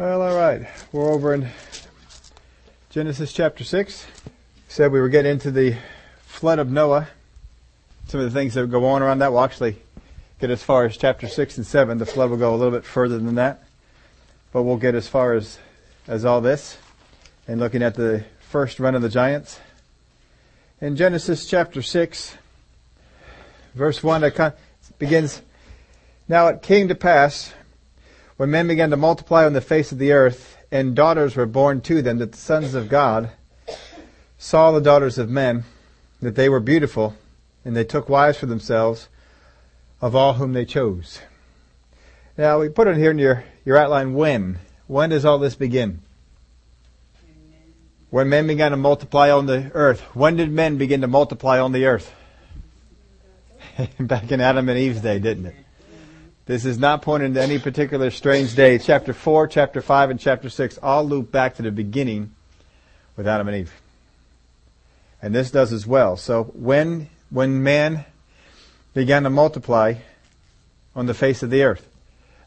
Well, all right. We're over in Genesis chapter 6. Said we were getting into the flood of Noah. Some of the things that go on around that will actually get as far as chapter 6 and 7. The flood will go a little bit further than that. But we'll get as far as, as all this. And looking at the first run of the giants. In Genesis chapter 6, verse 1, it begins, Now it came to pass when men began to multiply on the face of the earth, and daughters were born to them, that the sons of God saw the daughters of men, that they were beautiful, and they took wives for themselves of all whom they chose. Now we put it here in your, your outline when. When does all this begin? When men began to multiply on the earth. When did men begin to multiply on the earth? Back in Adam and Eve's day, didn't it? This is not pointing to any particular strange day. Chapter 4, chapter 5, and chapter 6 all loop back to the beginning with Adam and Eve. And this does as well. So when, when man began to multiply on the face of the earth,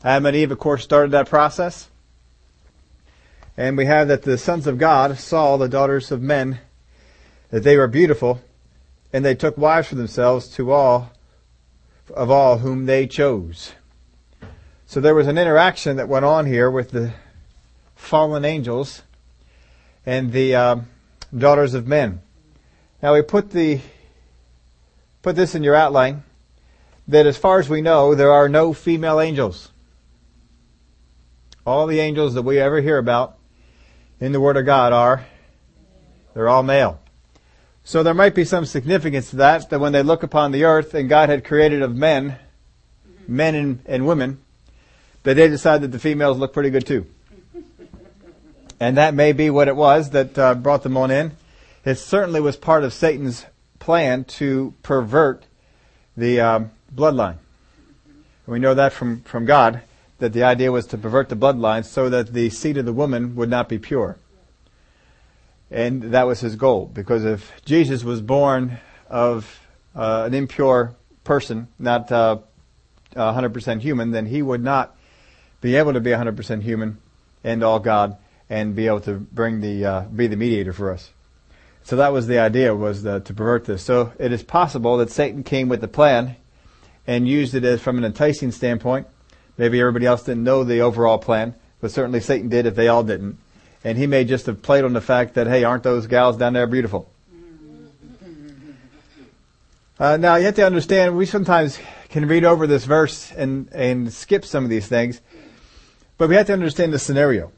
Adam and Eve, of course, started that process. And we have that the sons of God saw the daughters of men, that they were beautiful, and they took wives for themselves to all, of all whom they chose. So there was an interaction that went on here with the fallen angels and the uh, daughters of men. Now we put the put this in your outline that as far as we know there are no female angels. All the angels that we ever hear about in the Word of God are they're all male. So there might be some significance to that, that when they look upon the earth and God had created of men, men and, and women, that they decided that the females look pretty good too. And that may be what it was that uh, brought them on in. It certainly was part of Satan's plan to pervert the um, bloodline. We know that from, from God, that the idea was to pervert the bloodline so that the seed of the woman would not be pure. And that was his goal, because if Jesus was born of uh, an impure person, not uh, 100% human, then he would not be able to be 100% human and all God and be able to bring the, uh, be the mediator for us. So that was the idea, was the, to pervert this. So it is possible that Satan came with the plan and used it as from an enticing standpoint. Maybe everybody else didn't know the overall plan, but certainly Satan did if they all didn't. And he may just have played on the fact that, hey, aren't those gals down there beautiful? Uh, now you have to understand, we sometimes can read over this verse and, and skip some of these things but we have to understand the scenario.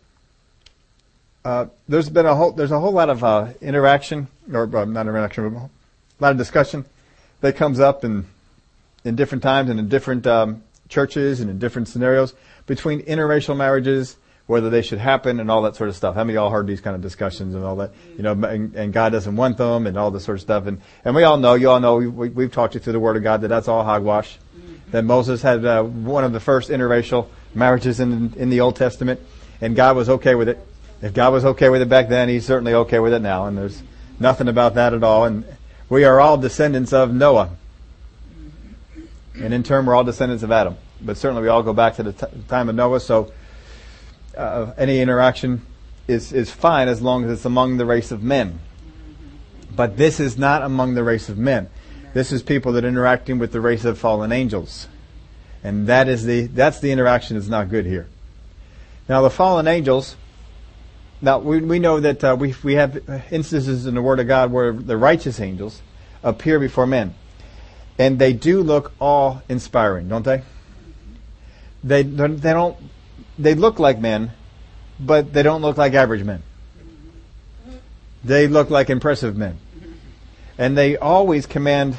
Uh, there's been a whole there's a whole lot of uh, interaction or uh, not interaction, but a lot of discussion that comes up in in different times and in different um, churches and in different scenarios between interracial marriages, whether they should happen and all that sort of stuff. How many of y'all heard these kind of discussions and all that? You know, and, and God doesn't want them and all this sort of stuff. And and we all know, you all know, we, we, have talked you through the Word of God that that's all hogwash. That Moses had uh, one of the first interracial marriages in, in the Old Testament, and God was okay with it. If God was okay with it back then, He's certainly okay with it now, and there's nothing about that at all. And we are all descendants of Noah. And in turn, we're all descendants of Adam. But certainly we all go back to the t- time of Noah, so uh, any interaction is, is fine as long as it's among the race of men. But this is not among the race of men. This is people that are interacting with the race of fallen angels. And that is the, that's the interaction that's not good here. Now the fallen angels, now we, we know that uh, we, we have instances in the Word of God where the righteous angels appear before men. And they do look awe inspiring, don't they? They, they don't, they look like men, but they don't look like average men. They look like impressive men. And they always command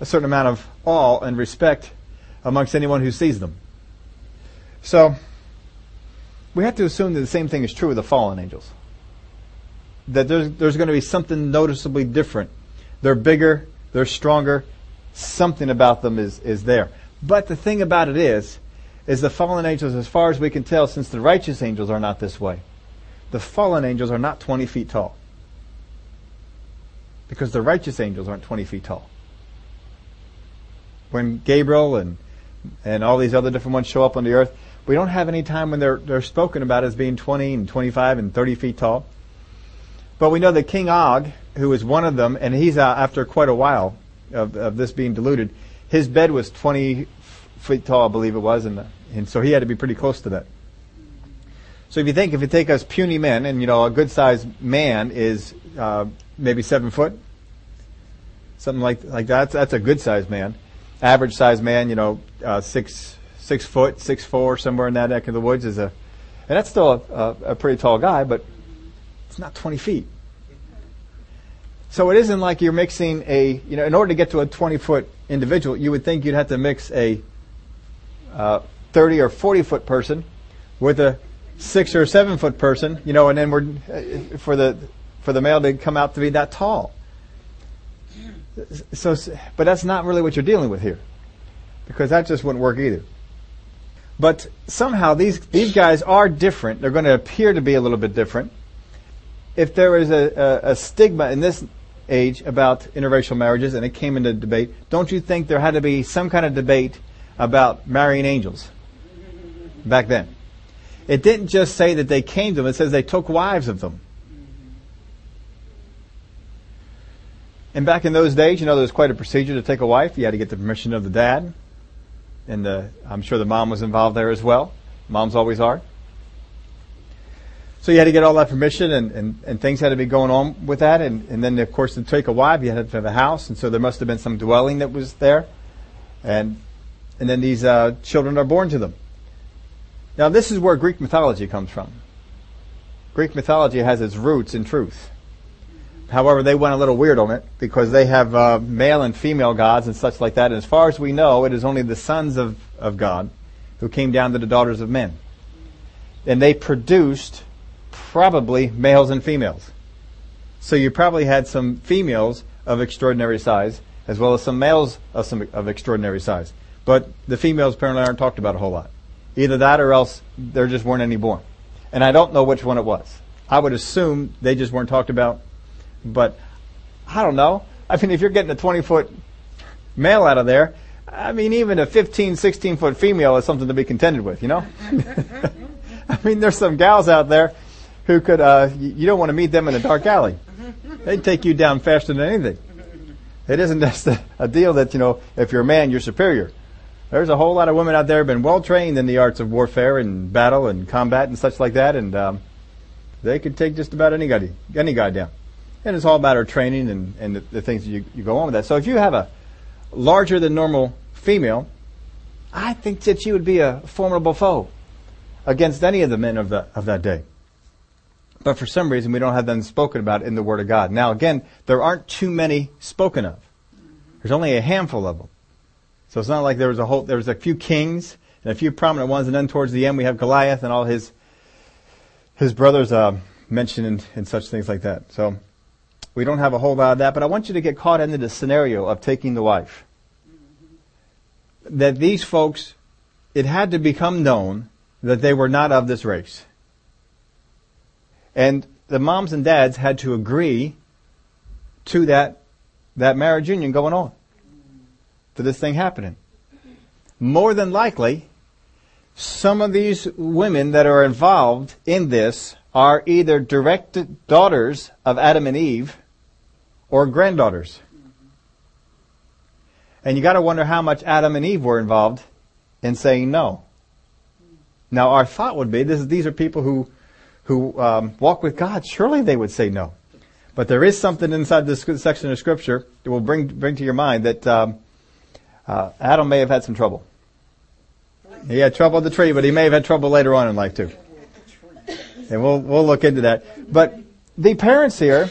a certain amount of awe and respect amongst anyone who sees them. So, we have to assume that the same thing is true of the fallen angels. That there's, there's going to be something noticeably different. They're bigger, they're stronger, something about them is, is there. But the thing about it is, is the fallen angels, as far as we can tell, since the righteous angels are not this way, the fallen angels are not 20 feet tall. Because the righteous angels aren't 20 feet tall. When Gabriel and and all these other different ones show up on the earth, We don't have any time when they're, they're spoken about as being 20 and 25 and 30 feet tall. But we know that King Og, who was one of them, and he's uh, after quite a while of, of this being diluted, his bed was 20 feet tall, I believe it was, and, and so he had to be pretty close to that. So if you think, if you take us puny men, and you know, a good sized man is uh, maybe seven foot, something like like that. That's a good sized man. Average sized man, you know, uh, six six foot, six four, somewhere in that neck of the woods is a, and that's still a, a, a pretty tall guy, but it's not 20 feet. So it isn't like you're mixing a, you know, in order to get to a 20 foot individual, you would think you'd have to mix a uh, 30 or 40 foot person with a six or seven foot person, you know, and then we're uh, for the for the male to come out to be that tall. So, but that's not really what you're dealing with here, because that just wouldn't work either. But somehow these these guys are different. They're going to appear to be a little bit different. If there is a, a, a stigma in this age about interracial marriages, and it came into debate, don't you think there had to be some kind of debate about marrying angels back then? It didn't just say that they came to them, it says they took wives of them. And back in those days, you know, there was quite a procedure to take a wife. You had to get the permission of the dad. And the, I'm sure the mom was involved there as well. Moms always are. So you had to get all that permission and, and, and things had to be going on with that. And, and then, of course, to take a wife, you had to have a house. And so there must have been some dwelling that was there. And, and then these uh, children are born to them. Now, this is where Greek mythology comes from. Greek mythology has its roots in truth. However, they went a little weird on it because they have uh, male and female gods and such like that. And as far as we know, it is only the sons of, of God who came down to the daughters of men. And they produced probably males and females. So you probably had some females of extraordinary size as well as some males of some of extraordinary size. But the females apparently aren't talked about a whole lot. Either that or else there just weren't any born. And I don't know which one it was. I would assume they just weren't talked about. But I don't know. I mean, if you're getting a 20 foot male out of there, I mean, even a 15, 16 foot female is something to be contended with, you know? I mean, there's some gals out there who could, uh, you don't want to meet them in a dark alley. They'd take you down faster than anything. It isn't just a, deal that, you know, if you're a man, you're superior. There's a whole lot of women out there who've been well trained in the arts of warfare and battle and combat and such like that, and um, they could take just about any guy, any guy down. And it's all about our training and, and the, the things that you, you go on with that. So if you have a larger than normal female, I think that she would be a formidable foe against any of the men of, the, of that day. But for some reason, we don't have them spoken about in the Word of God. Now, again, there aren't too many spoken of. There's only a handful of them. So it's not like there was a whole, there was a few kings and a few prominent ones, and then towards the end we have Goliath and all his, his brothers, uh, mentioned and, and such things like that. So, we don't have a whole lot of that, but I want you to get caught into the scenario of taking the wife. That these folks, it had to become known that they were not of this race. And the moms and dads had to agree to that, that marriage union going on to this thing happening. More than likely, some of these women that are involved in this are either direct daughters of Adam and Eve or granddaughters. And you got to wonder how much Adam and Eve were involved in saying no. Now, our thought would be this, these are people who who um, walk with God. Surely they would say no. But there is something inside this section of Scripture that will bring bring to your mind that um, uh, Adam may have had some trouble. He had trouble at the tree, but he may have had trouble later on in life too. And we'll we'll look into that. But the parents here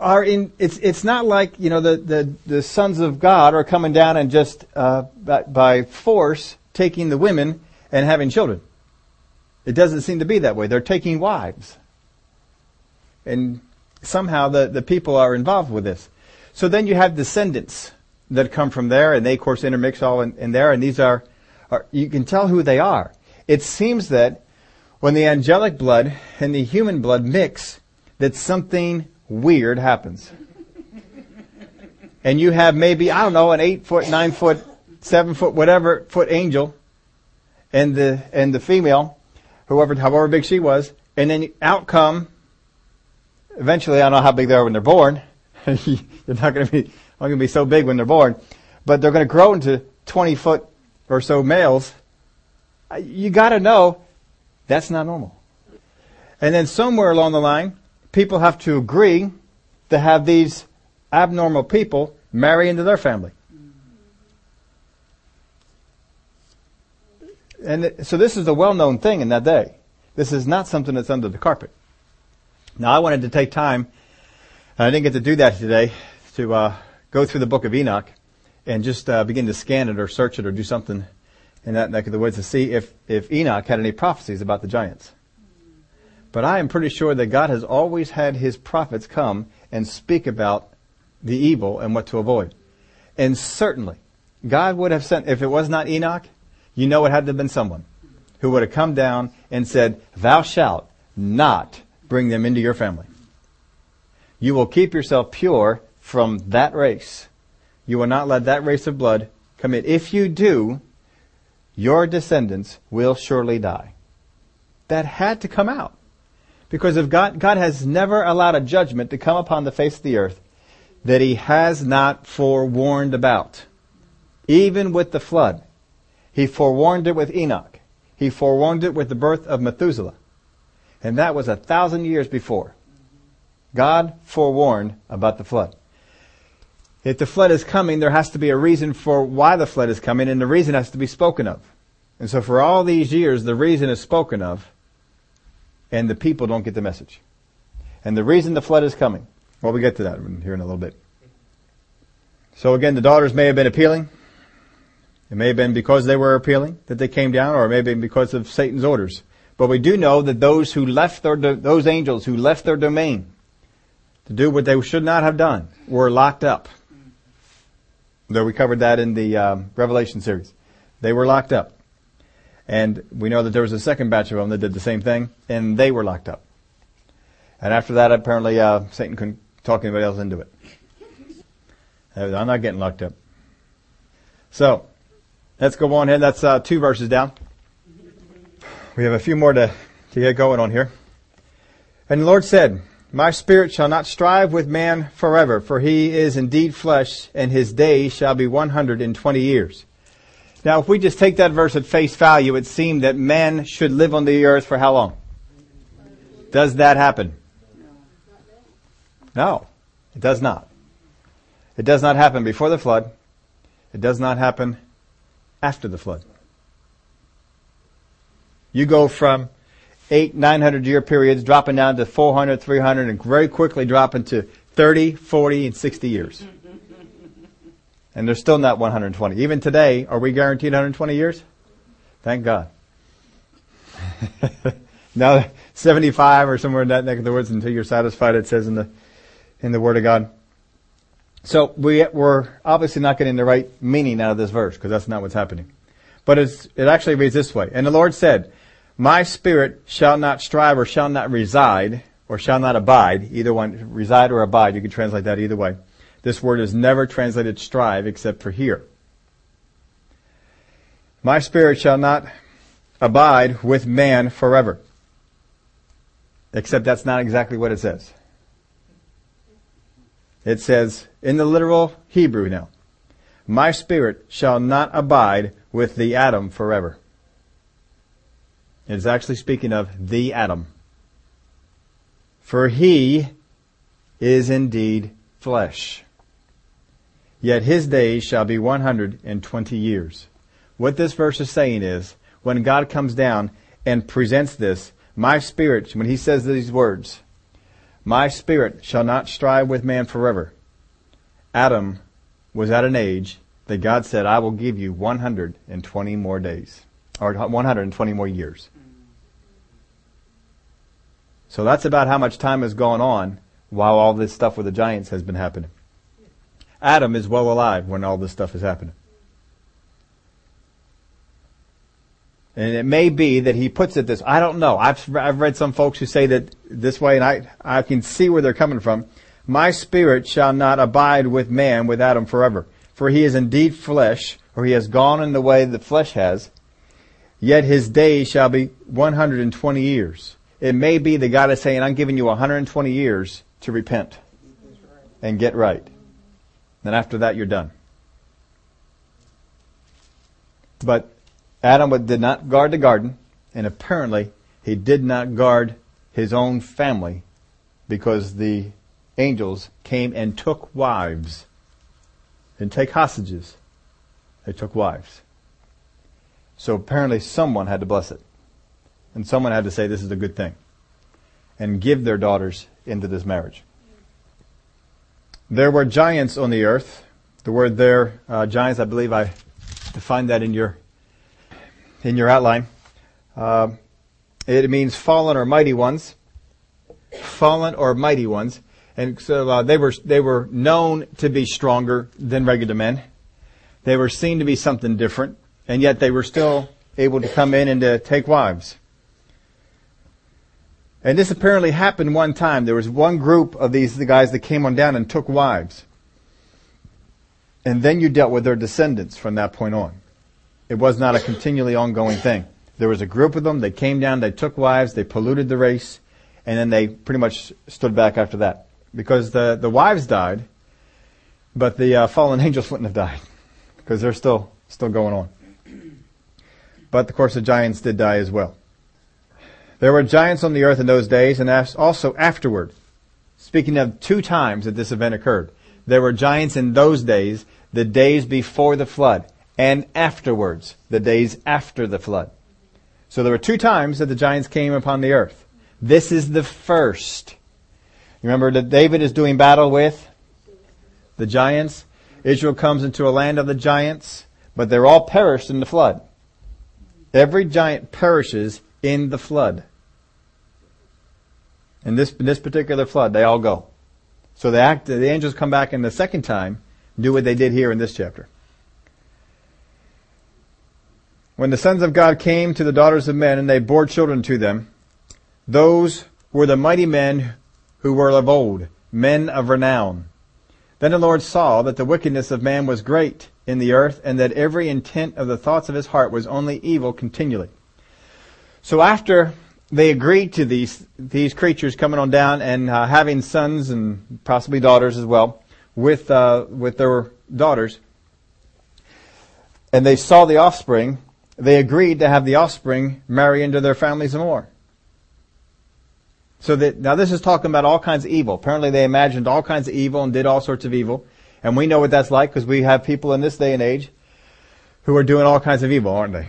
are in. It's it's not like you know the the, the sons of God are coming down and just uh, by, force taking the women and having children. It doesn't seem to be that way. They're taking wives, and somehow the the people are involved with this. So then you have descendants that come from there, and they of course intermix all in, in there, and these are, are you can tell who they are. It seems that when the angelic blood and the human blood mix, that something weird happens. And you have maybe, I don't know, an eight foot, nine foot, seven foot, whatever foot angel, and the and the female, whoever however big she was, and then out come. Eventually, I don't know how big they are when they're born. they're not going to be not going to be so big when they're born, but they're going to grow into 20 foot or so males. You got to know that's not normal. And then somewhere along the line, people have to agree to have these abnormal people marry into their family. And so this is a well-known thing in that day. This is not something that's under the carpet. Now I wanted to take time, and I didn't get to do that today, to uh, go through the book of Enoch and just uh, begin to scan it or search it or do something in that neck of the woods to see if, if Enoch had any prophecies about the giants. But I am pretty sure that God has always had his prophets come and speak about the evil and what to avoid. And certainly, God would have sent, if it was not Enoch, you know it had to have been someone who would have come down and said, Thou shalt not bring them into your family. You will keep yourself pure from that race. You will not let that race of blood come in. If you do, your descendants will surely die. That had to come out. Because if God, God has never allowed a judgment to come upon the face of the earth that he has not forewarned about. Even with the flood. He forewarned it with Enoch. He forewarned it with the birth of Methuselah. And that was a thousand years before. God forewarned about the flood. If the flood is coming, there has to be a reason for why the flood is coming, and the reason has to be spoken of. And so for all these years, the reason is spoken of, and the people don't get the message. And the reason the flood is coming, well, we get to that here in a little bit. So again, the daughters may have been appealing. It may have been because they were appealing that they came down, or it may have been because of Satan's orders. But we do know that those who left their, those angels who left their domain to do what they should not have done were locked up. Though we covered that in the um, Revelation series. They were locked up. And we know that there was a second batch of them that did the same thing, and they were locked up. And after that, apparently, uh, Satan couldn't talk anybody else into it. I'm not getting locked up. So, let's go on here. That's uh, two verses down. We have a few more to, to get going on here. And the Lord said, My spirit shall not strive with man forever, for he is indeed flesh, and his days shall be 120 years. Now, if we just take that verse at face value, it seemed that man should live on the earth for how long? Does that happen? No, it does not. It does not happen before the flood. It does not happen after the flood. You go from eight, nine hundred year periods dropping down to 400, 300 and very quickly dropping to 30, 40 and 60 years. And they're still not 120. Even today, are we guaranteed 120 years? Thank God. now, 75 or somewhere in that neck of the woods until you're satisfied, it says in the, in the Word of God. So we, we're obviously not getting the right meaning out of this verse because that's not what's happening. But it actually reads this way. And the Lord said, My spirit shall not strive or shall not reside or shall not abide, either one, reside or abide, you can translate that either way. This word is never translated strive except for here. My spirit shall not abide with man forever. Except that's not exactly what it says. It says, in the literal Hebrew now, my spirit shall not abide with the Adam forever. It's actually speaking of the Adam. For he is indeed flesh yet his days shall be 120 years. What this verse is saying is, when God comes down and presents this, my spirit, when he says these words, my spirit shall not strive with man forever. Adam was at an age that God said, I will give you 120 more days, or 120 more years. So that's about how much time has gone on while all this stuff with the giants has been happening. Adam is well alive when all this stuff is happening. And it may be that he puts it this, I don't know. I've, I've read some folks who say that this way and I, I can see where they're coming from. My spirit shall not abide with man with Adam forever. For he is indeed flesh, or he has gone in the way that flesh has. yet his days shall be 120 years. It may be that God is saying, I'm giving you 120 years to repent and get right. Then after that, you're done. But Adam did not guard the garden, and apparently he did not guard his own family because the angels came and took wives. Didn't take hostages. They took wives. So apparently someone had to bless it. And someone had to say this is a good thing. And give their daughters into this marriage. There were giants on the earth. The word there, uh, giants, I believe I defined that in your in your outline. Uh, it means fallen or mighty ones. Fallen or mighty ones. And so uh, they were they were known to be stronger than regular men. They were seen to be something different, and yet they were still able to come in and to take wives. And this apparently happened one time. There was one group of these the guys that came on down and took wives. And then you dealt with their descendants from that point on. It was not a continually ongoing thing. There was a group of them, they came down, they took wives, they polluted the race, and then they pretty much stood back after that because the, the wives died, but the uh, fallen angels wouldn't have died because they're still still going on. But of course, the giants did die as well. There were giants on the earth in those days, and also afterward. Speaking of two times that this event occurred, there were giants in those days, the days before the flood, and afterwards, the days after the flood. So there were two times that the giants came upon the earth. This is the first. Remember that David is doing battle with the giants. Israel comes into a land of the giants, but they're all perished in the flood. Every giant perishes in the flood. In this, in this particular flood, they all go. So the, act, the angels come back in the second time, do what they did here in this chapter. When the sons of God came to the daughters of men and they bore children to them, those were the mighty men who were of old, men of renown. Then the Lord saw that the wickedness of man was great in the earth, and that every intent of the thoughts of his heart was only evil continually. So after they agreed to these these creatures coming on down and uh, having sons and possibly daughters as well with uh, with their daughters, and they saw the offspring, they agreed to have the offspring marry into their families and more. So that, now this is talking about all kinds of evil. Apparently they imagined all kinds of evil and did all sorts of evil. And we know what that's like because we have people in this day and age who are doing all kinds of evil, aren't they?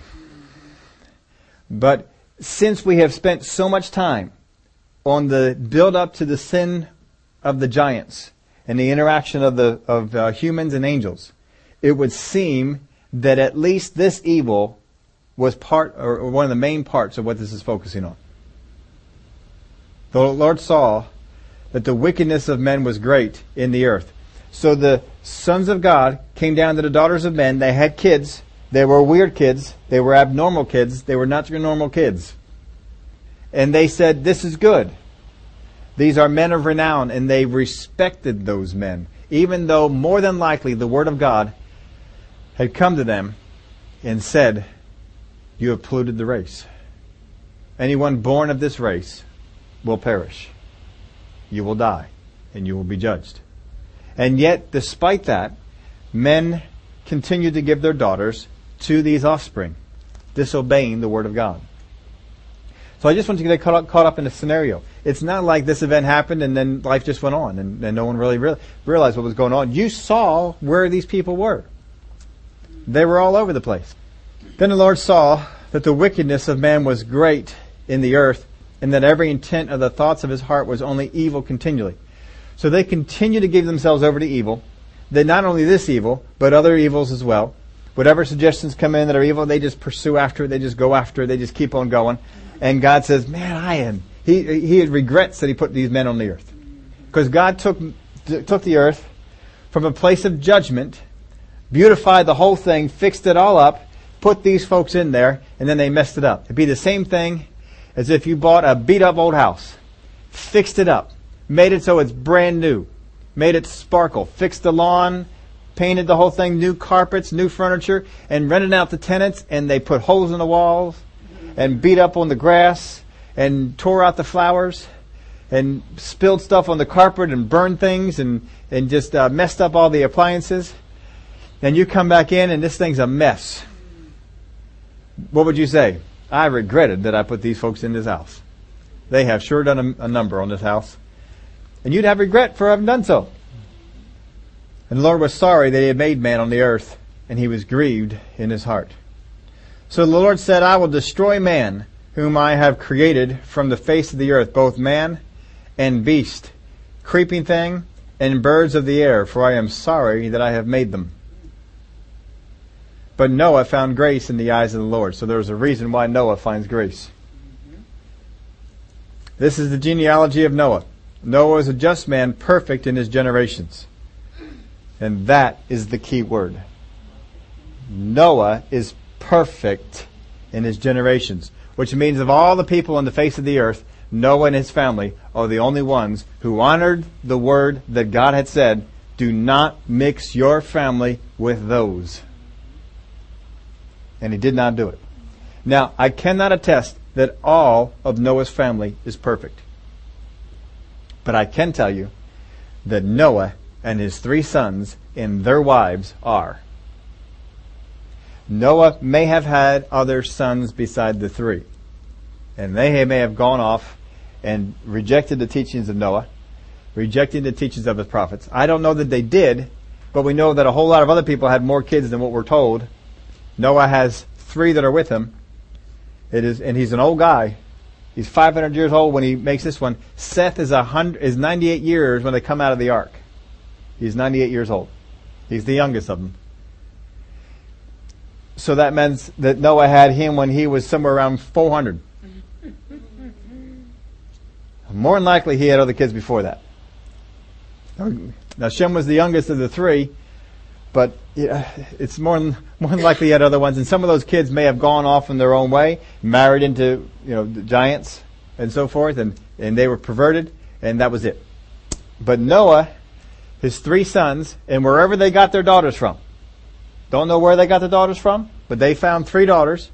But since we have spent so much time on the build up to the sin of the giants and the interaction of the of uh, humans and angels, it would seem that at least this evil was part or one of the main parts of what this is focusing on. The Lord saw that the wickedness of men was great in the earth. So the sons of God came down to the daughters of men. They had kids. They were weird kids. They were abnormal kids. They were not your normal kids. And they said, This is good. These are men of renown, and they respected those men, even though more than likely the Word of God had come to them and said, You have polluted the race. Anyone born of this race will perish. You will die, and you will be judged. And yet, despite that, men continue to give their daughters to these offspring, disobeying the word of God. So I just want you to get caught up, caught up in a scenario. It's not like this event happened and then life just went on and, and no one really re- realized what was going on. You saw where these people were. They were all over the place. Then the Lord saw that the wickedness of man was great in the earth and that every intent of the thoughts of his heart was only evil continually. So they continue to give themselves over to evil. That not only this evil, but other evils as well. Whatever suggestions come in that are evil, they just pursue after it. They just go after it. They just keep on going. And God says, man, I am. He, he regrets that he put these men on the earth. Because God took, took the earth from a place of judgment, beautified the whole thing, fixed it all up, put these folks in there, and then they messed it up. It'd be the same thing as if you bought a beat up old house, fixed it up, made it so it's brand new, made it sparkle, fixed the lawn, painted the whole thing, new carpets, new furniture, and rented out the tenants, and they put holes in the walls, and beat up on the grass, and tore out the flowers, and spilled stuff on the carpet, and burned things, and, and just uh, messed up all the appliances. And you come back in, and this thing's a mess. What would you say? I regretted that I put these folks in this house. They have sure done a, a number on this house. And you'd have regret for having done so. And the Lord was sorry that he had made man on the earth, and he was grieved in his heart. So the Lord said, I will destroy man, whom I have created from the face of the earth, both man and beast, creeping thing, and birds of the air, for I am sorry that I have made them. But Noah found grace in the eyes of the Lord. So there's a reason why Noah finds grace. This is the genealogy of Noah. Noah was a just man, perfect in his generations. And that is the key word. Noah is perfect in his generations, which means of all the people on the face of the earth, Noah and his family are the only ones who honored the word that God had said, do not mix your family with those. And he did not do it. Now, I cannot attest that all of Noah's family is perfect. But I can tell you that Noah and his three sons and their wives are. Noah may have had other sons beside the three. And they may have gone off and rejected the teachings of Noah, rejecting the teachings of his prophets. I don't know that they did, but we know that a whole lot of other people had more kids than what we're told. Noah has three that are with him. It is, and he's an old guy. He's 500 years old when he makes this one. Seth is a hundred, is 98 years when they come out of the ark. He's 98 years old. He's the youngest of them. So that means that Noah had him when he was somewhere around 400. More than likely he had other kids before that. Now Shem was the youngest of the three, but it's more than, more than likely he had other ones. And some of those kids may have gone off in their own way, married into, you know, giants and so forth, and, and they were perverted, and that was it. But Noah, his three sons, and wherever they got their daughters from, don't know where they got the daughters from, but they found three daughters,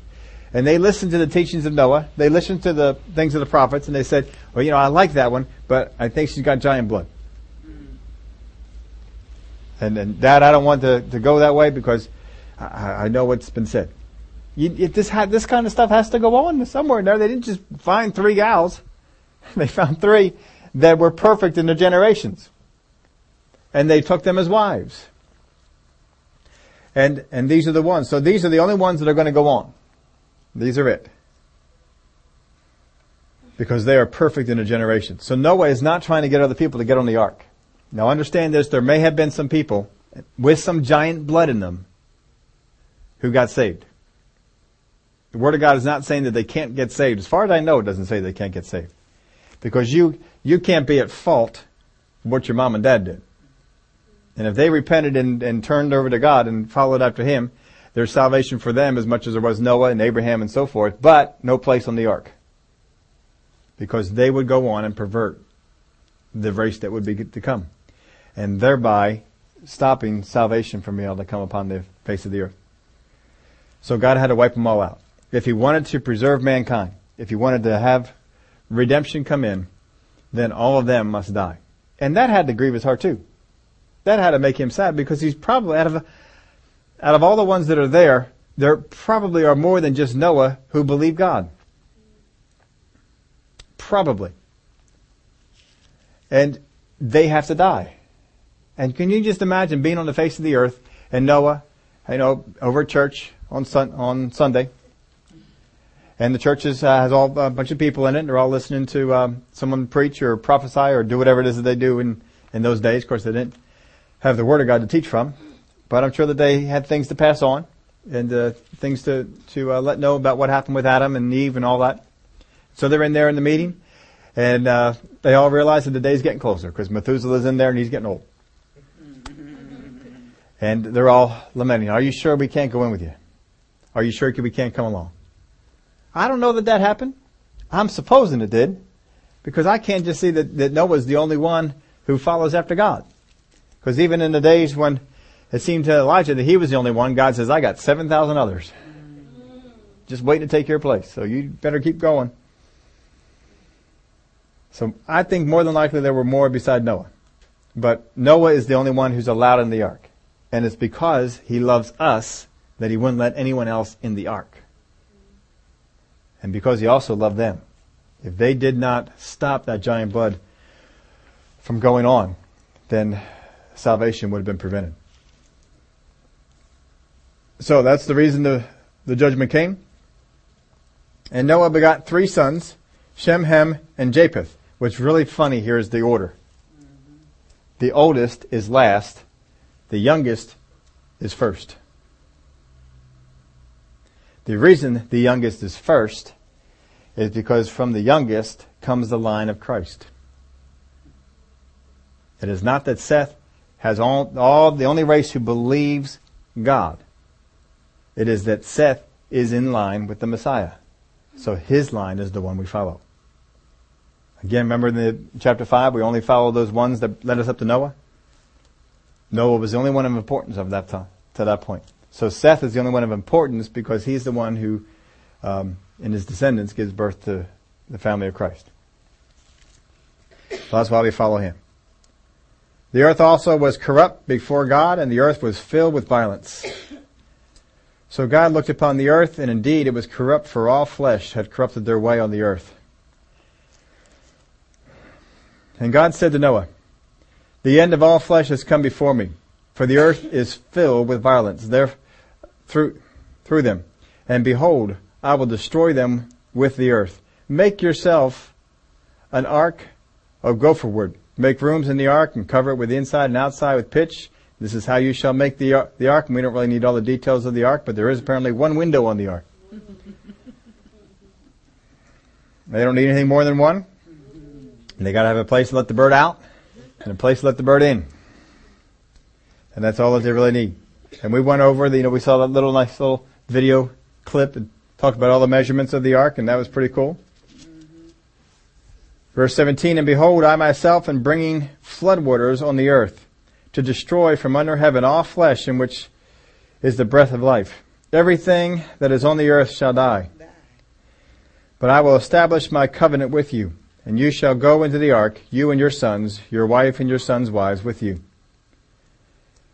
and they listened to the teachings of Noah. They listened to the things of the prophets, and they said, well, you know, I like that one, but I think she's got giant blood. And, and Dad, I don't want to, to go that way because I, I know what's been said. You, it, this, had, this kind of stuff has to go on somewhere in there. They didn't just find three gals. They found three that were perfect in their generations. And they took them as wives. And, and these are the ones. So these are the only ones that are going to go on. These are it. Because they are perfect in a generation. So Noah is not trying to get other people to get on the ark. Now understand this, there may have been some people with some giant blood in them who got saved. The Word of God is not saying that they can't get saved. As far as I know, it doesn't say they can't get saved. Because you, you can't be at fault for what your mom and dad did. And if they repented and, and turned over to God and followed after Him, there's salvation for them as much as there was Noah and Abraham and so forth, but no place on the ark. Because they would go on and pervert the race that would be to come and thereby stopping salvation from being able to come upon the face of the earth. So God had to wipe them all out. If he wanted to preserve mankind, if he wanted to have redemption come in, then all of them must die. And that had to grieve his heart too. That had to make him sad because he's probably out of out of all the ones that are there, there probably are more than just Noah who believe God. Probably. And they have to die. And can you just imagine being on the face of the earth and Noah, you know, over at church on sun, on Sunday, and the church is, uh, has all a bunch of people in it. And they're all listening to um, someone preach or prophesy or do whatever it is that they do in in those days. Of course, they didn't have the Word of God to teach from, but I'm sure that they had things to pass on and uh, things to to uh, let know about what happened with Adam and Eve and all that. So they're in there in the meeting, and uh, they all realize that the day's getting closer because Methuselah's in there and he's getting old. And they're all lamenting, are you sure we can't go in with you? Are you sure we can't come along? I don't know that that happened. I'm supposing it did. Because I can't just see that, that Noah's the only one who follows after God. Because even in the days when it seemed to Elijah that he was the only one. God says, I got 7,000 others. Just waiting to take your place. So you better keep going. So I think more than likely there were more beside Noah. But Noah is the only one who's allowed in the ark. And it's because he loves us that he wouldn't let anyone else in the ark. And because he also loved them. If they did not stop that giant blood from going on, then salvation would have been prevented. So that's the reason the, the judgment came. And Noah begot three sons, Shem, Ham, and Japheth. What's really funny here is the order. The oldest is last. The youngest is first. The reason the youngest is first is because from the youngest comes the line of Christ. It is not that Seth has all, all the only race who believes God. It is that Seth is in line with the Messiah. So his line is the one we follow. Again, remember in the chapter 5, we only follow those ones that led us up to Noah? Noah was the only one of importance of that time, to that point. So Seth is the only one of importance because he's the one who, um, in his descendants, gives birth to the family of Christ. So that's why we follow him. The earth also was corrupt before God, and the earth was filled with violence. So God looked upon the earth, and indeed it was corrupt, for all flesh had corrupted their way on the earth. And God said to Noah, The end of all flesh has come before me, for the earth is filled with violence there, through, through them. And behold, I will destroy them with the earth. Make yourself an ark of gopher wood. Make rooms in the ark and cover it with inside and outside with pitch. This is how you shall make the, the ark. And we don't really need all the details of the ark, but there is apparently one window on the ark. they don't need anything more than one. And they gotta have a place to let the bird out and a place to let the bird in. And that's all that they really need. And we went over the, you know, we saw that little nice little video clip and talked about all the measurements of the ark and that was pretty cool. Verse 17, and behold, I myself am bringing floodwaters on the earth to destroy from under heaven all flesh in which is the breath of life. Everything that is on the earth shall die. But I will establish my covenant with you, and you shall go into the ark, you and your sons, your wife and your sons' wives with you.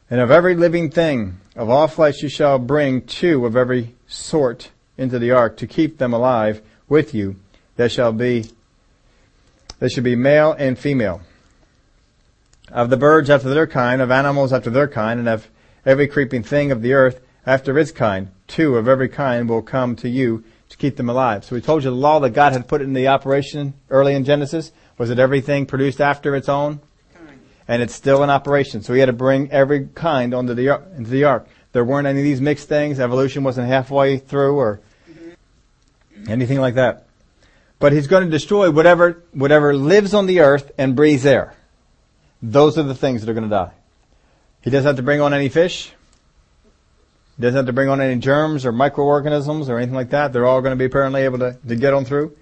And of every living thing, of all flesh you shall bring two of every sort into the ark to keep them alive with you. There shall be, there should be male and female of the birds after their kind, of animals after their kind, and of every creeping thing of the earth after its kind. Two of every kind will come to you to keep them alive. So we told you the law that God had put in the operation early in Genesis was that everything produced after its own, and it's still in operation. So he had to bring every kind onto the into the ark. There weren't any of these mixed things. Evolution wasn't halfway through or anything like that. But he's going to destroy whatever whatever lives on the earth and breathes air. Those are the things that are going to die. He doesn't have to bring on any fish. He doesn't have to bring on any germs or microorganisms or anything like that. They're all going to be apparently able to, to get on through.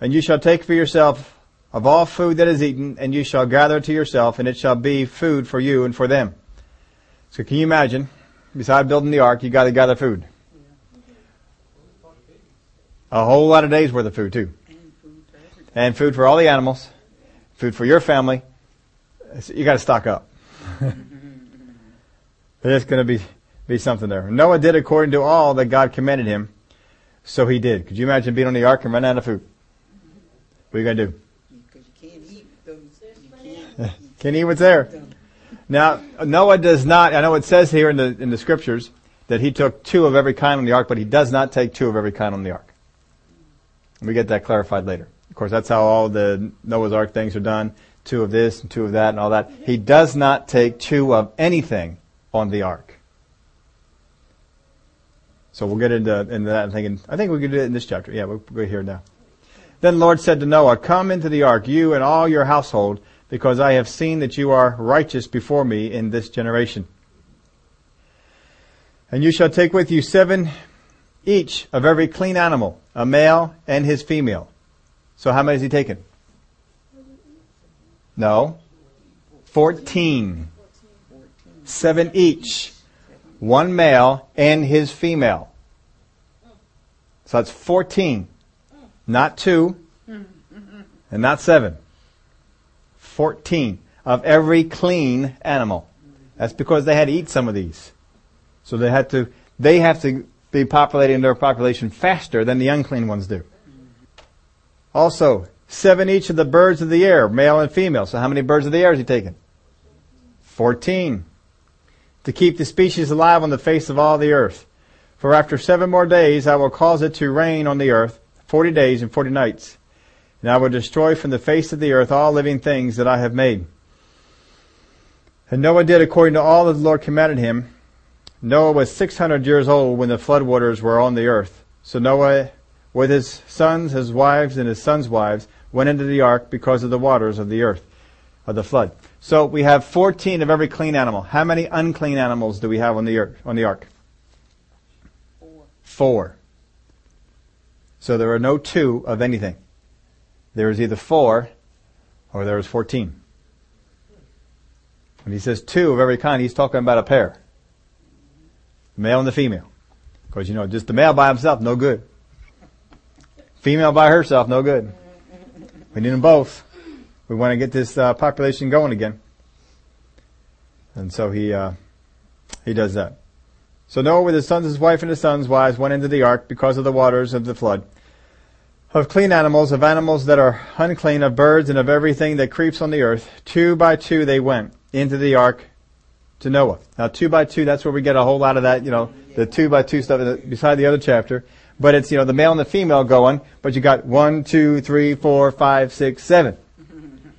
And you shall take for yourself of all food that is eaten, and you shall gather to yourself, and it shall be food for you and for them. So can you imagine, beside building the ark, you got to gather food. A whole lot of days worth of food too and food for all the animals, food for your family. You got to stock up. There's going to be be something there. Noah did according to all that God commanded him, so he did. Could you imagine being on the ark and running out of food? What are you going to do? Can't eat what's there. Now Noah does not. I know it says here in the in the scriptures that he took two of every kind on the ark, but he does not take two of every kind on the ark. We get that clarified later. Of course, that's how all the Noah's Ark things are done. Two of this and two of that and all that. He does not take two of anything on the ark. So we'll get into, into that. I'm thinking, I think we could do it in this chapter. Yeah, we'll go here now. Then the Lord said to Noah, Come into the ark, you and all your household, because I have seen that you are righteous before me in this generation. And you shall take with you seven each of every clean animal, a male and his female. So how many has he taken? No. Fourteen. Seven each. One male and his female. So that's 14. Not two. And not seven. 14 of every clean animal. That's because they had to eat some of these. So they had to, they have to be populating their population faster than the unclean ones do. Also, seven each of the birds of the air, male and female. So how many birds of the air is he taking? Fourteen. To keep the species alive on the face of all the earth. For after seven more days I will cause it to rain on the earth, forty days and forty nights. And I will destroy from the face of the earth all living things that I have made. And Noah did according to all that the Lord commanded him. Noah was 600 years old when the floodwaters were on the earth. So Noah, with his sons, his wives, and his sons' wives, went into the ark because of the waters of the earth, of the flood. So we have 14 of every clean animal. How many unclean animals do we have on the ark? On the ark? Four. Four. So there are no two of anything. There is either four or there is 14. When he says two of every kind, he's talking about a pair. Male and the female. Because you know, just the male by himself, no good. Female by herself, no good. We need them both. We want to get this uh, population going again. And so he, uh, he does that. So Noah with his sons, his wife, and his sons' wives went into the ark because of the waters of the flood. Of clean animals, of animals that are unclean, of birds, and of everything that creeps on the earth, two by two they went into the ark to Noah. Now, two by two, that's where we get a whole lot of that, you know, the two by two stuff beside the other chapter. But it's, you know, the male and the female going, but you got one, two, three, four, five, six, seven.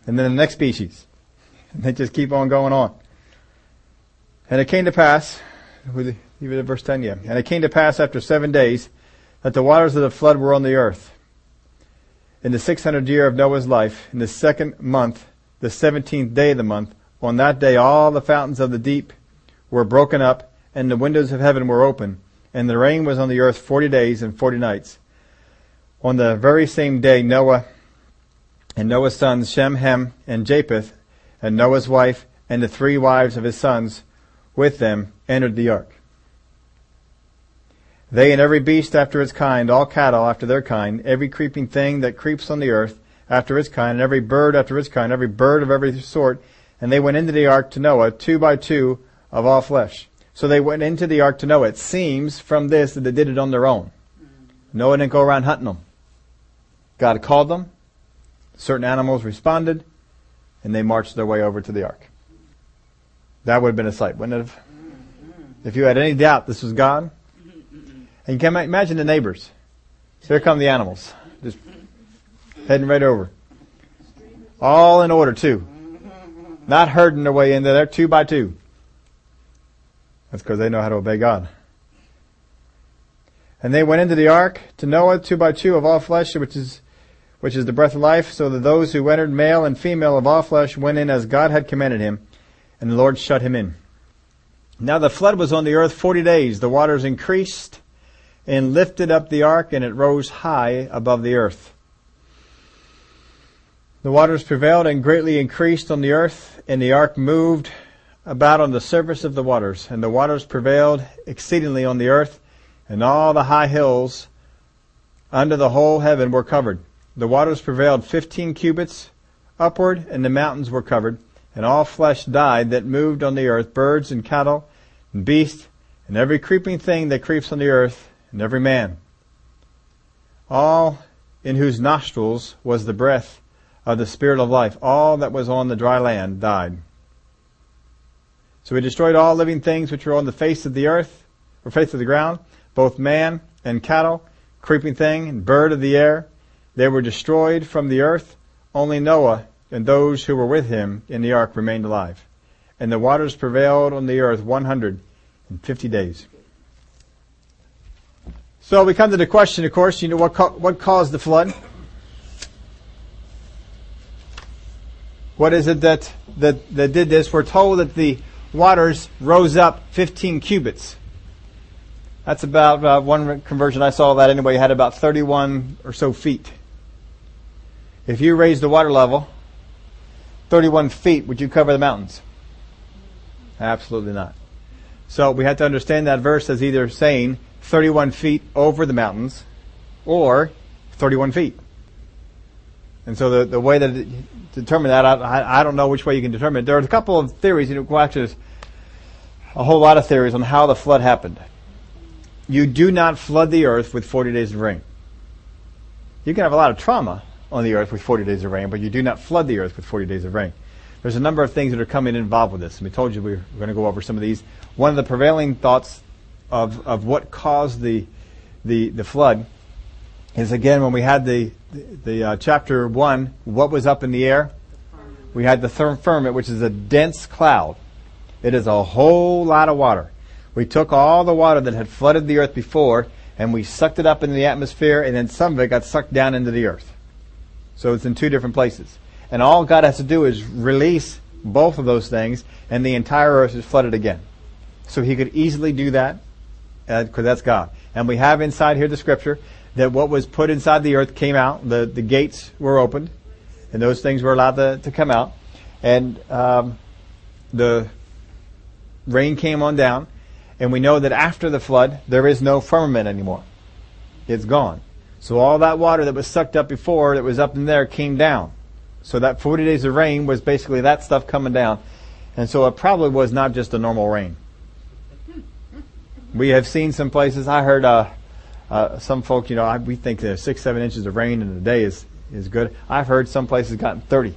And then the next species. And they just keep on going on. And it came to pass, even at verse 10, yeah. And it came to pass after seven days that the waters of the flood were on the earth. In the 600th year of Noah's life, in the second month, the 17th day of the month, on that day all the fountains of the deep were broken up, and the windows of heaven were open, and the rain was on the earth forty days and forty nights. On the very same day Noah and Noah's sons Shem, Ham, and Japheth, and Noah's wife, and the three wives of his sons with them entered the ark. They and every beast after its kind, all cattle after their kind, every creeping thing that creeps on the earth after its kind, and every bird after its kind, every bird of every sort, and they went into the ark to Noah, two by two of all flesh. So they went into the ark to Noah. It seems from this that they did it on their own. Noah didn't go around hunting them. God called them. Certain animals responded, and they marched their way over to the ark. That would have been a sight, wouldn't it have? If you had any doubt this was God. And you can imagine the neighbors. So here come the animals. Just heading right over. All in order, too. Not herding their way into there two by two. That's because they know how to obey God. And they went into the ark to Noah two by two of all flesh, which is which is the breath of life, so that those who entered male and female of all flesh went in as God had commanded him, and the Lord shut him in. Now the flood was on the earth forty days. The waters increased and lifted up the ark, and it rose high above the earth. The waters prevailed and greatly increased on the earth, and the ark moved about on the surface of the waters. And the waters prevailed exceedingly on the earth, and all the high hills under the whole heaven were covered. The waters prevailed fifteen cubits upward, and the mountains were covered, and all flesh died that moved on the earth, birds and cattle, and beasts, and every creeping thing that creeps on the earth, and every man. All in whose nostrils was the breath of the Spirit of life. All that was on the dry land died. So he destroyed all living things which were on the face of the earth, or face of the ground, both man and cattle, creeping thing and bird of the air. They were destroyed from the earth. Only Noah and those who were with him in the ark remained alive. And the waters prevailed on the earth 150 days. So we come to the question, of course, you know, what, co- what caused the flood? What is it that, that, that did this? We're told that the waters rose up 15 cubits. That's about, uh, one conversion I saw that anyway had about 31 or so feet. If you raise the water level 31 feet, would you cover the mountains? Absolutely not. So we have to understand that verse as either saying 31 feet over the mountains or 31 feet. And so the, the way that it, determine that, I, I don't know which way you can determine it. There are a couple of theories, you know, well, actually there's a whole lot of theories on how the flood happened. You do not flood the earth with 40 days of rain. You can have a lot of trauma on the earth with 40 days of rain, but you do not flood the earth with 40 days of rain. There's a number of things that are coming involved with this, and we told you we were going to go over some of these. One of the prevailing thoughts of, of what caused the, the, the flood is again when we had the, the, uh, chapter 1, what was up in the air? We had the firmament, which is a dense cloud. It is a whole lot of water. We took all the water that had flooded the earth before and we sucked it up into the atmosphere and then some of it got sucked down into the earth. So it's in two different places. And all God has to do is release both of those things and the entire earth is flooded again. So he could easily do that because uh, that's God. And we have inside here the scripture that what was put inside the earth came out. The, the gates were opened and those things were allowed to, to come out. And um, the rain came on down. And we know that after the flood, there is no firmament anymore. It's gone. So all that water that was sucked up before, that was up in there, came down. So that 40 days of rain was basically that stuff coming down. And so it probably was not just a normal rain. We have seen some places, I heard uh, uh, some folks, you know, I, we think that six, seven inches of rain in a day is, is good. I've heard some places gotten 30.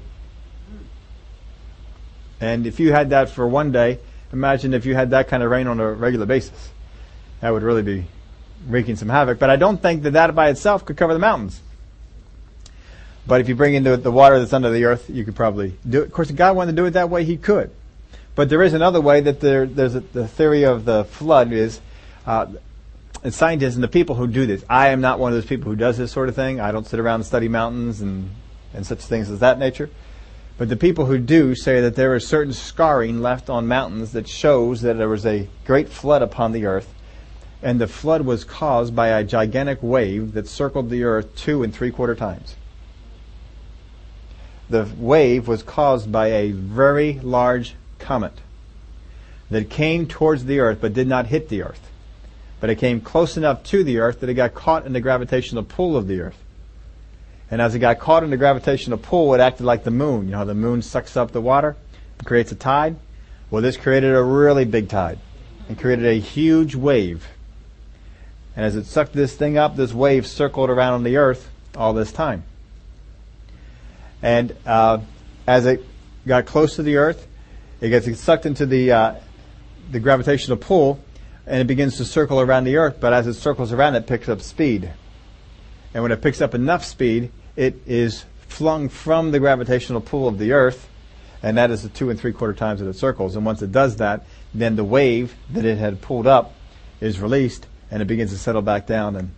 And if you had that for one day, imagine if you had that kind of rain on a regular basis. That would really be wreaking some havoc. But I don't think that that by itself could cover the mountains. But if you bring into the water that's under the earth, you could probably do it. Of course, if God wanted to do it that way, He could. But there is another way that there, there's a, the theory of the flood is, uh, scientists and the people who do this. I am not one of those people who does this sort of thing. I don't sit around and study mountains and, and such things as that nature. But the people who do say that there is certain scarring left on mountains that shows that there was a great flood upon the earth, and the flood was caused by a gigantic wave that circled the earth two and three quarter times the wave was caused by a very large comet that came towards the earth but did not hit the earth. But it came close enough to the earth that it got caught in the gravitational pull of the earth. And as it got caught in the gravitational pull, it acted like the moon. You know how the moon sucks up the water creates a tide? Well, this created a really big tide and created a huge wave. And as it sucked this thing up, this wave circled around on the earth all this time. And uh, as it got close to the Earth, it gets sucked into the uh, the gravitational pull, and it begins to circle around the Earth. But as it circles around, it picks up speed. And when it picks up enough speed, it is flung from the gravitational pull of the Earth, and that is the two and three quarter times that it circles. And once it does that, then the wave that it had pulled up is released, and it begins to settle back down and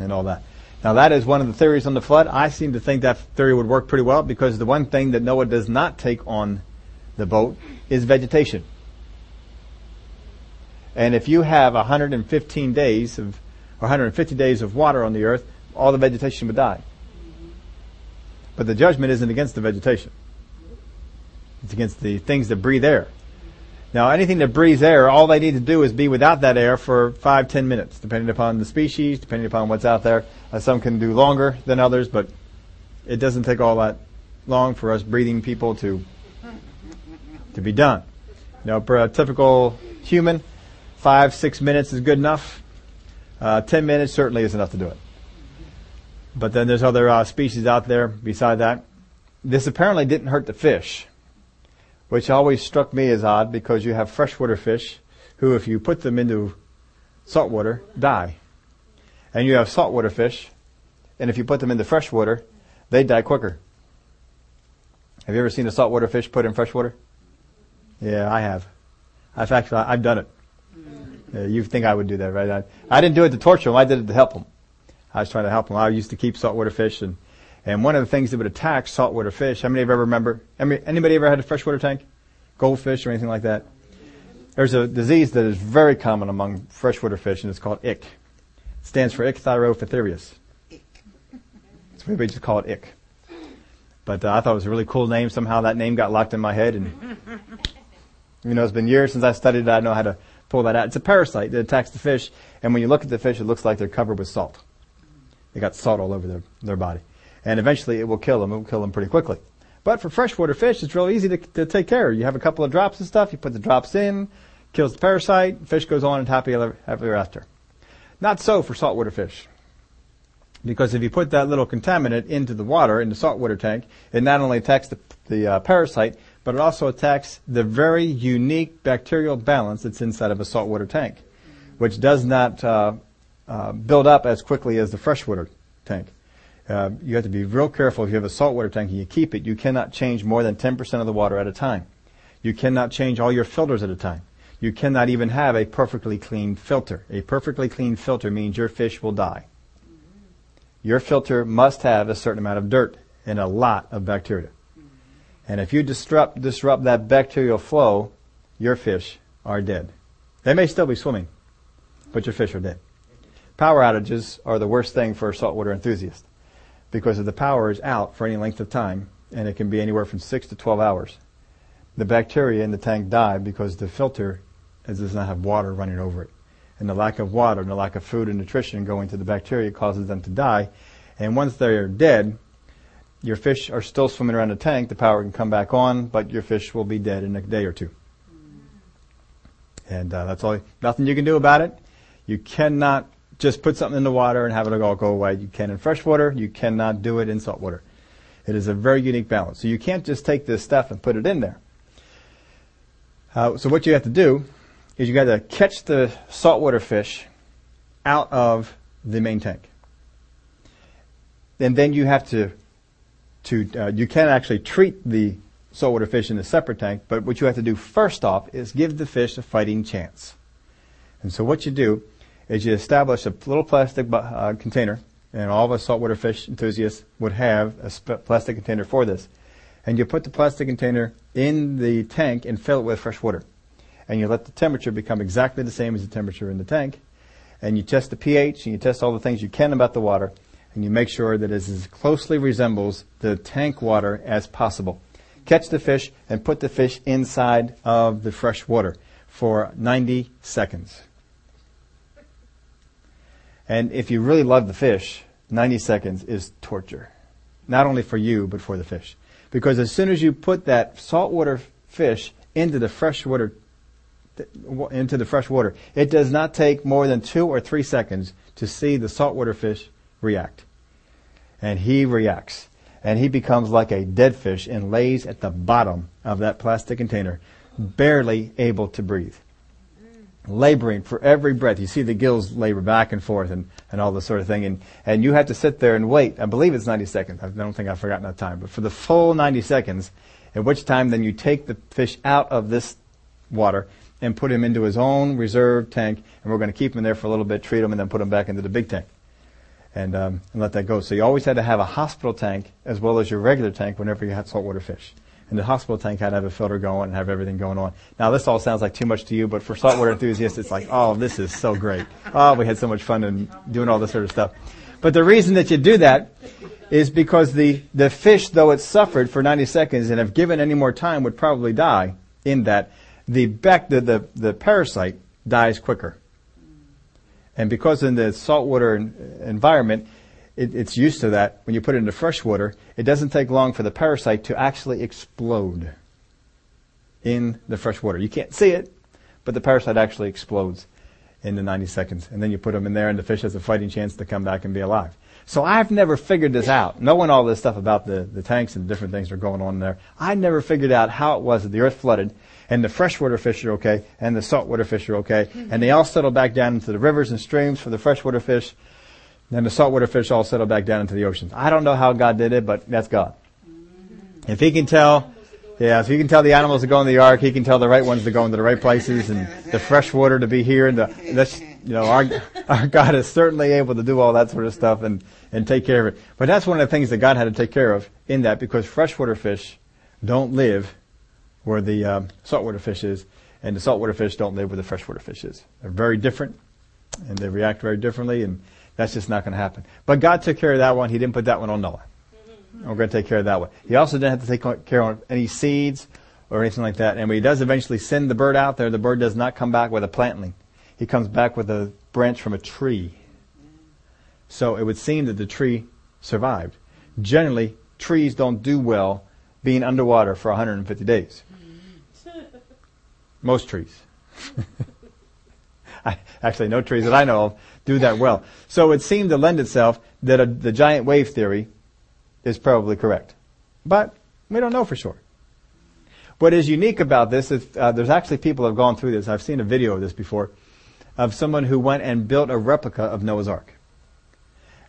and all that. Now that is one of the theories on the flood. I seem to think that theory would work pretty well because the one thing that Noah does not take on the boat is vegetation. And if you have 115 days of, or 150 days of water on the earth, all the vegetation would die. But the judgment isn't against the vegetation. It's against the things that breathe air. Now, anything that breathes air, all they need to do is be without that air for five, ten minutes, depending upon the species, depending upon what's out there. Uh, some can do longer than others, but it doesn't take all that long for us breathing people to to be done. You for a typical human, five, six minutes is good enough. Uh, ten minutes certainly is enough to do it. But then there's other uh, species out there beside that. This apparently didn't hurt the fish which always struck me as odd because you have freshwater fish who, if you put them into saltwater, die. And you have saltwater fish, and if you put them into freshwater, they die quicker. Have you ever seen a saltwater fish put in freshwater? Yeah, I have. I've actually, I've done it. Uh, you think I would do that, right? I, I didn't do it to torture them. I did it to help them. I was trying to help them. I used to keep saltwater fish and and one of the things that would attack saltwater fish, how many of you ever remember? Anybody ever had a freshwater tank? Goldfish or anything like that? There's a disease that is very common among freshwater fish, and it's called ick. It stands for Ichthyophthirius. That's why we just call it ick. But uh, I thought it was a really cool name. Somehow that name got locked in my head, and you know, it's been years since I studied it. I know how to pull that out. It's a parasite that attacks the fish, and when you look at the fish, it looks like they're covered with salt. They got salt all over their, their body. And eventually it will kill them. It will kill them pretty quickly. But for freshwater fish, it's real easy to, to take care of. You have a couple of drops of stuff, you put the drops in, kills the parasite, fish goes on and happy ever after. Not so for saltwater fish. Because if you put that little contaminant into the water, in the saltwater tank, it not only attacks the, the uh, parasite, but it also attacks the very unique bacterial balance that's inside of a saltwater tank, which does not uh, uh, build up as quickly as the freshwater tank. Uh, you have to be real careful if you have a saltwater tank and you keep it. You cannot change more than 10% of the water at a time. You cannot change all your filters at a time. You cannot even have a perfectly clean filter. A perfectly clean filter means your fish will die. Your filter must have a certain amount of dirt and a lot of bacteria. And if you disrupt, disrupt that bacterial flow, your fish are dead. They may still be swimming, but your fish are dead. Power outages are the worst thing for a saltwater enthusiast because if the power is out for any length of time, and it can be anywhere from 6 to 12 hours, the bacteria in the tank die because the filter does not have water running over it. And the lack of water and the lack of food and nutrition going to the bacteria causes them to die. And once they're dead, your fish are still swimming around the tank. The power can come back on, but your fish will be dead in a day or two. And uh, that's all. Nothing you can do about it. You cannot just put something in the water and have it all go away. You can in fresh water. You cannot do it in salt water. It is a very unique balance. So you can't just take this stuff and put it in there. Uh, so what you have to do is you got to catch the saltwater fish out of the main tank, and then you have to to uh, you can actually treat the saltwater fish in a separate tank. But what you have to do first off is give the fish a fighting chance. And so what you do is you establish a little plastic uh, container, and all of us saltwater fish enthusiasts would have a sp- plastic container for this. And you put the plastic container in the tank and fill it with fresh water. And you let the temperature become exactly the same as the temperature in the tank. And you test the pH and you test all the things you can about the water. And you make sure that it as closely resembles the tank water as possible. Catch the fish and put the fish inside of the fresh water for 90 seconds. And if you really love the fish, 90 seconds is torture. Not only for you, but for the fish. Because as soon as you put that saltwater fish into the freshwater into the fresh water, it does not take more than two or three seconds to see the saltwater fish react. And he reacts. And he becomes like a dead fish and lays at the bottom of that plastic container, barely able to breathe laboring for every breath. You see the gills labor back and forth and, and all this sort of thing. And, and you have to sit there and wait. I believe it's 90 seconds. I don't think I've forgotten that time. But for the full 90 seconds, at which time then you take the fish out of this water and put him into his own reserve tank. And we're going to keep him there for a little bit, treat him, and then put him back into the big tank. And, um, and let that go. So you always had to have a hospital tank as well as your regular tank whenever you had saltwater fish and the hospital tank had to have a filter going and have everything going on. Now this all sounds like too much to you, but for saltwater enthusiasts, it's like, oh, this is so great. Oh, we had so much fun in doing all this sort of stuff. But the reason that you do that is because the, the fish, though it suffered for 90 seconds and if given any more time would probably die in that, the, back, the, the, the parasite dies quicker. And because in the saltwater environment, it, it's used to that. When you put it into fresh water, it doesn't take long for the parasite to actually explode in the fresh water. You can't see it, but the parasite actually explodes in the 90 seconds. And then you put them in there and the fish has a fighting chance to come back and be alive. So I've never figured this out. Knowing all this stuff about the, the tanks and the different things that are going on there, I never figured out how it was that the earth flooded and the freshwater fish are okay and the saltwater fish are okay mm-hmm. and they all settle back down into the rivers and streams for the freshwater fish then the saltwater fish all settle back down into the oceans. I don't know how God did it, but that's God. Mm-hmm. If He can tell, yeah, if He can tell the animals to go in the ark, He can tell the right ones to go into the right places, and the freshwater to be here. And the that's you know our our God is certainly able to do all that sort of stuff and and take care of it. But that's one of the things that God had to take care of in that because freshwater fish don't live where the um, saltwater fish is, and the saltwater fish don't live where the freshwater fish is. They're very different, and they react very differently, and that's just not going to happen. But God took care of that one. He didn't put that one on Noah. We're going to take care of that one. He also didn't have to take care of any seeds or anything like that. And when he does eventually send the bird out there, the bird does not come back with a plantling. He comes back with a branch from a tree. So it would seem that the tree survived. Generally, trees don't do well being underwater for 150 days. Most trees. I, actually, no trees that I know of do that well. So it seemed to lend itself that a, the giant wave theory is probably correct. But we don't know for sure. What is unique about this is uh, there's actually people who have gone through this. I've seen a video of this before of someone who went and built a replica of Noah's Ark.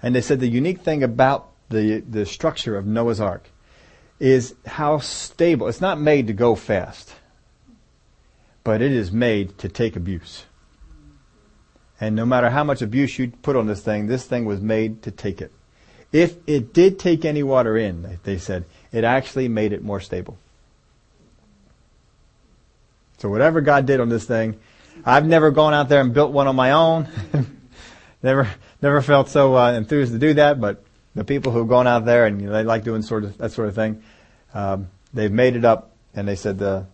And they said the unique thing about the, the structure of Noah's Ark is how stable. It's not made to go fast, but it is made to take abuse. And no matter how much abuse you put on this thing, this thing was made to take it. If it did take any water in, they said, it actually made it more stable. So whatever God did on this thing, I've never gone out there and built one on my own. never, never felt so uh, enthused to do that. But the people who've gone out there and you know, they like doing sort of that sort of thing, um, they've made it up, and they said the,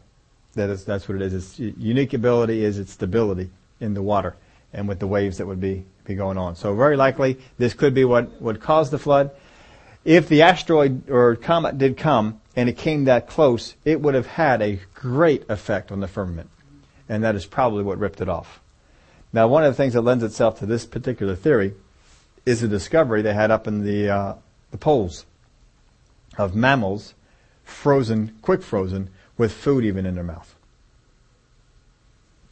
that is, that's what it is. Its unique ability is its stability in the water and with the waves that would be be going on. So very likely this could be what would cause the flood. If the asteroid or comet did come and it came that close, it would have had a great effect on the firmament. And that is probably what ripped it off. Now, one of the things that lends itself to this particular theory is a discovery they had up in the, uh, the poles of mammals frozen, quick frozen, with food even in their mouth.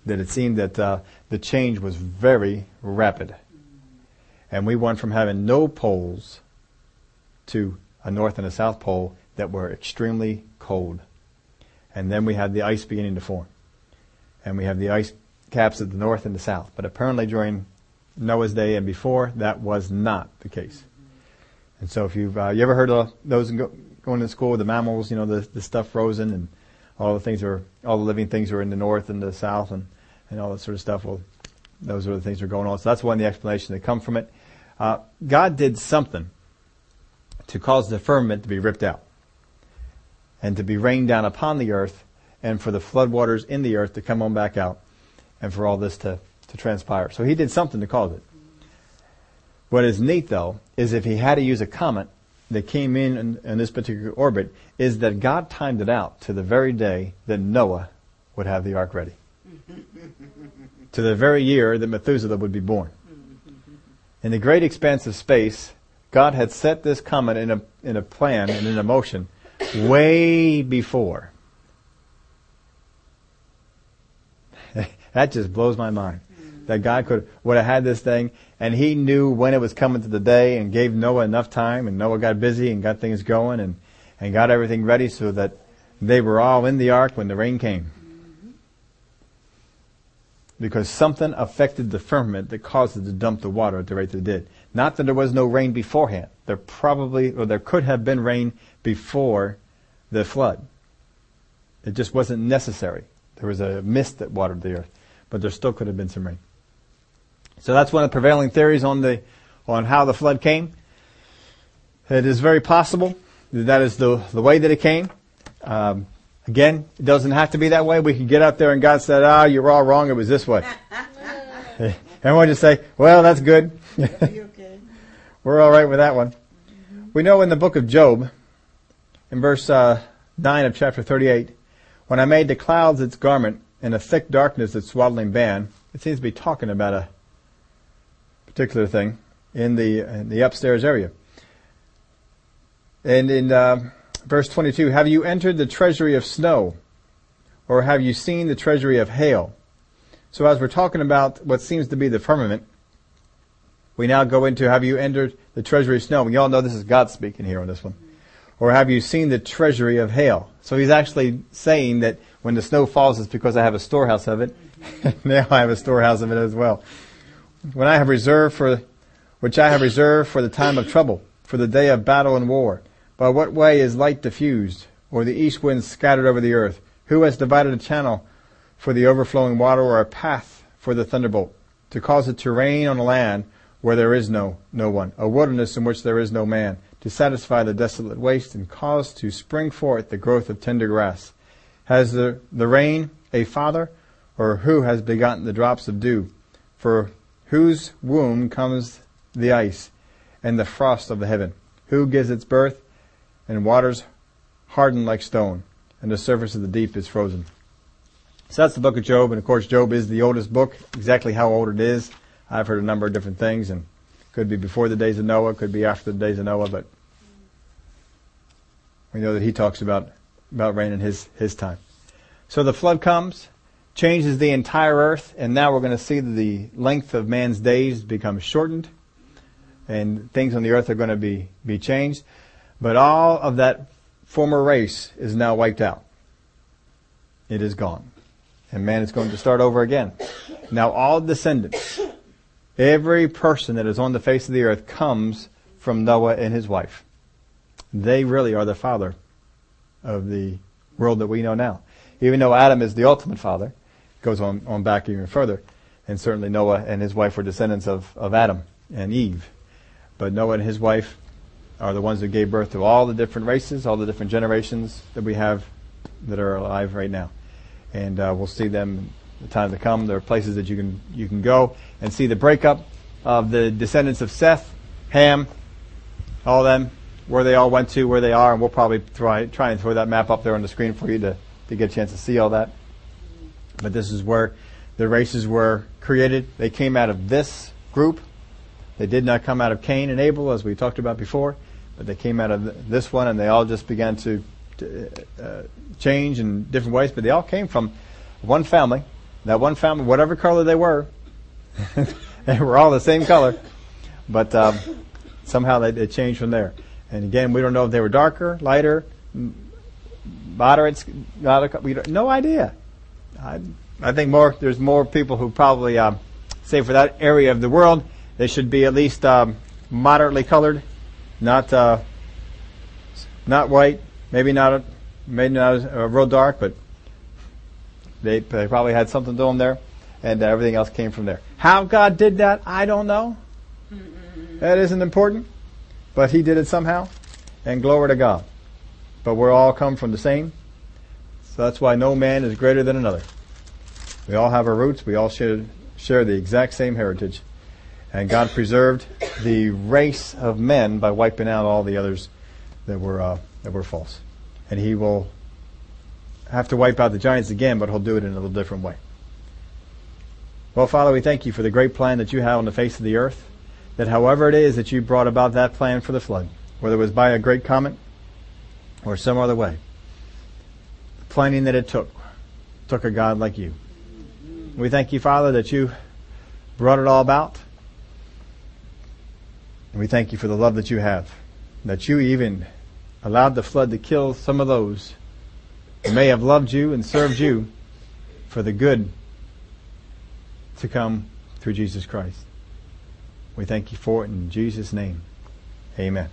That it seemed that uh, the change was very rapid. And we went from having no poles to a north and a south pole that were extremely cold. And then we had the ice beginning to form. And we have the ice caps at the north and the south. But apparently during Noah's day and before, that was not the case. And so if you've, uh, you ever heard of those go, going to school with the mammals, you know, the, the stuff frozen and all the things are, all the living things are in the north and the south and, and all that sort of stuff. Well, those are the things that are going on. So that's one of the explanations that come from it. Uh, God did something to cause the firmament to be ripped out and to be rained down upon the earth and for the floodwaters in the earth to come on back out and for all this to, to transpire. So he did something to cause it. What is neat though is if he had to use a comet that came in, in in this particular orbit is that God timed it out to the very day that Noah would have the ark ready. to the very year that Methuselah would be born. In the great expanse of space, God had set this comet in a, in a plan and in a motion way before. that just blows my mind. That God could would have had this thing, and He knew when it was coming to the day, and gave Noah enough time, and Noah got busy and got things going, and and got everything ready so that they were all in the ark when the rain came. Because something affected the firmament that caused it to dump the water at the rate that it did. Not that there was no rain beforehand. There probably, or there could have been rain before the flood. It just wasn't necessary. There was a mist that watered the earth, but there still could have been some rain. So that's one of the prevailing theories on the on how the flood came. It is very possible that, that is the the way that it came. Um, again, it doesn't have to be that way. We can get up there and God said, "Ah, you're all wrong. It was this way." and we'll just say, "Well, that's good. okay? We're all right with that one." We know in the book of Job, in verse uh, 9 of chapter 38, when I made the clouds its garment and a thick darkness its swaddling band, it seems to be talking about a particular thing in the, in the upstairs area. And in uh, verse 22, have you entered the treasury of snow? Or have you seen the treasury of hail? So as we're talking about what seems to be the firmament, we now go into have you entered the treasury of snow? You all know this is God speaking here on this one. Or have you seen the treasury of hail? So he's actually saying that when the snow falls, it's because I have a storehouse of it. now I have a storehouse of it as well. When I have reserved for, which I have reserved for the time of trouble, for the day of battle and war. By what way is light diffused, or the east wind scattered over the earth? Who has divided a channel for the overflowing water, or a path for the thunderbolt, to cause it to rain on a land where there is no no one, a wilderness in which there is no man, to satisfy the desolate waste and cause to spring forth the growth of tender grass? Has the, the rain a father, or who has begotten the drops of dew? For whose womb comes the ice and the frost of the heaven? Who gives its birth and waters harden like stone, and the surface of the deep is frozen? So that's the book of Job, and of course Job is the oldest book. Exactly how old it is, I've heard a number of different things, and could be before the days of Noah, could be after the days of Noah, but we know that he talks about, about rain in his, his time. So the flood comes, changes the entire earth, and now we're going to see the length of man's days become shortened, and things on the earth are going to be, be changed. But all of that former race is now wiped out. It is gone. And man is going to start over again. Now all descendants, every person that is on the face of the earth comes from Noah and his wife. They really are the father of the world that we know now. Even though Adam is the ultimate father, goes on, on back even further, and certainly Noah and his wife were descendants of, of Adam and Eve. But Noah and his wife are the ones that gave birth to all the different races, all the different generations that we have that are alive right now. And uh, we'll see them in the time to come. There are places that you can you can go and see the breakup of the descendants of Seth, Ham, all them, where they all went to, where they are, and we'll probably try try and throw that map up there on the screen for you to, to get a chance to see all that. But this is where the races were created. They came out of this group. They did not come out of Cain and Abel, as we talked about before, but they came out of this one, and they all just began to, to uh, change in different ways. But they all came from one family. That one family, whatever color they were, they were all the same color, but um, somehow they, they changed from there. And again, we don't know if they were darker, lighter, moderates. We don't, no idea. I, I think more. There's more people who probably um, say for that area of the world they should be at least um, moderately colored, not uh, not white, maybe not maybe not uh, real dark, but they, they probably had something to them there, and uh, everything else came from there. How God did that, I don't know. That isn't important, but He did it somehow, and glory to God. But we're all come from the same, so that's why no man is greater than another. We all have our roots. We all share share the exact same heritage. And God preserved the race of men by wiping out all the others that were uh, that were false. And He will have to wipe out the giants again, but He'll do it in a little different way. Well, Father, we thank you for the great plan that you have on the face of the earth. That however it is that you brought about that plan for the flood, whether it was by a great comet or some other way, planning that it took took a God like you. We thank you, Father, that you brought it all about. And we thank you for the love that you have, that you even allowed the flood to kill some of those who may have loved you and served you for the good to come through Jesus Christ. We thank you for it in Jesus' name. Amen.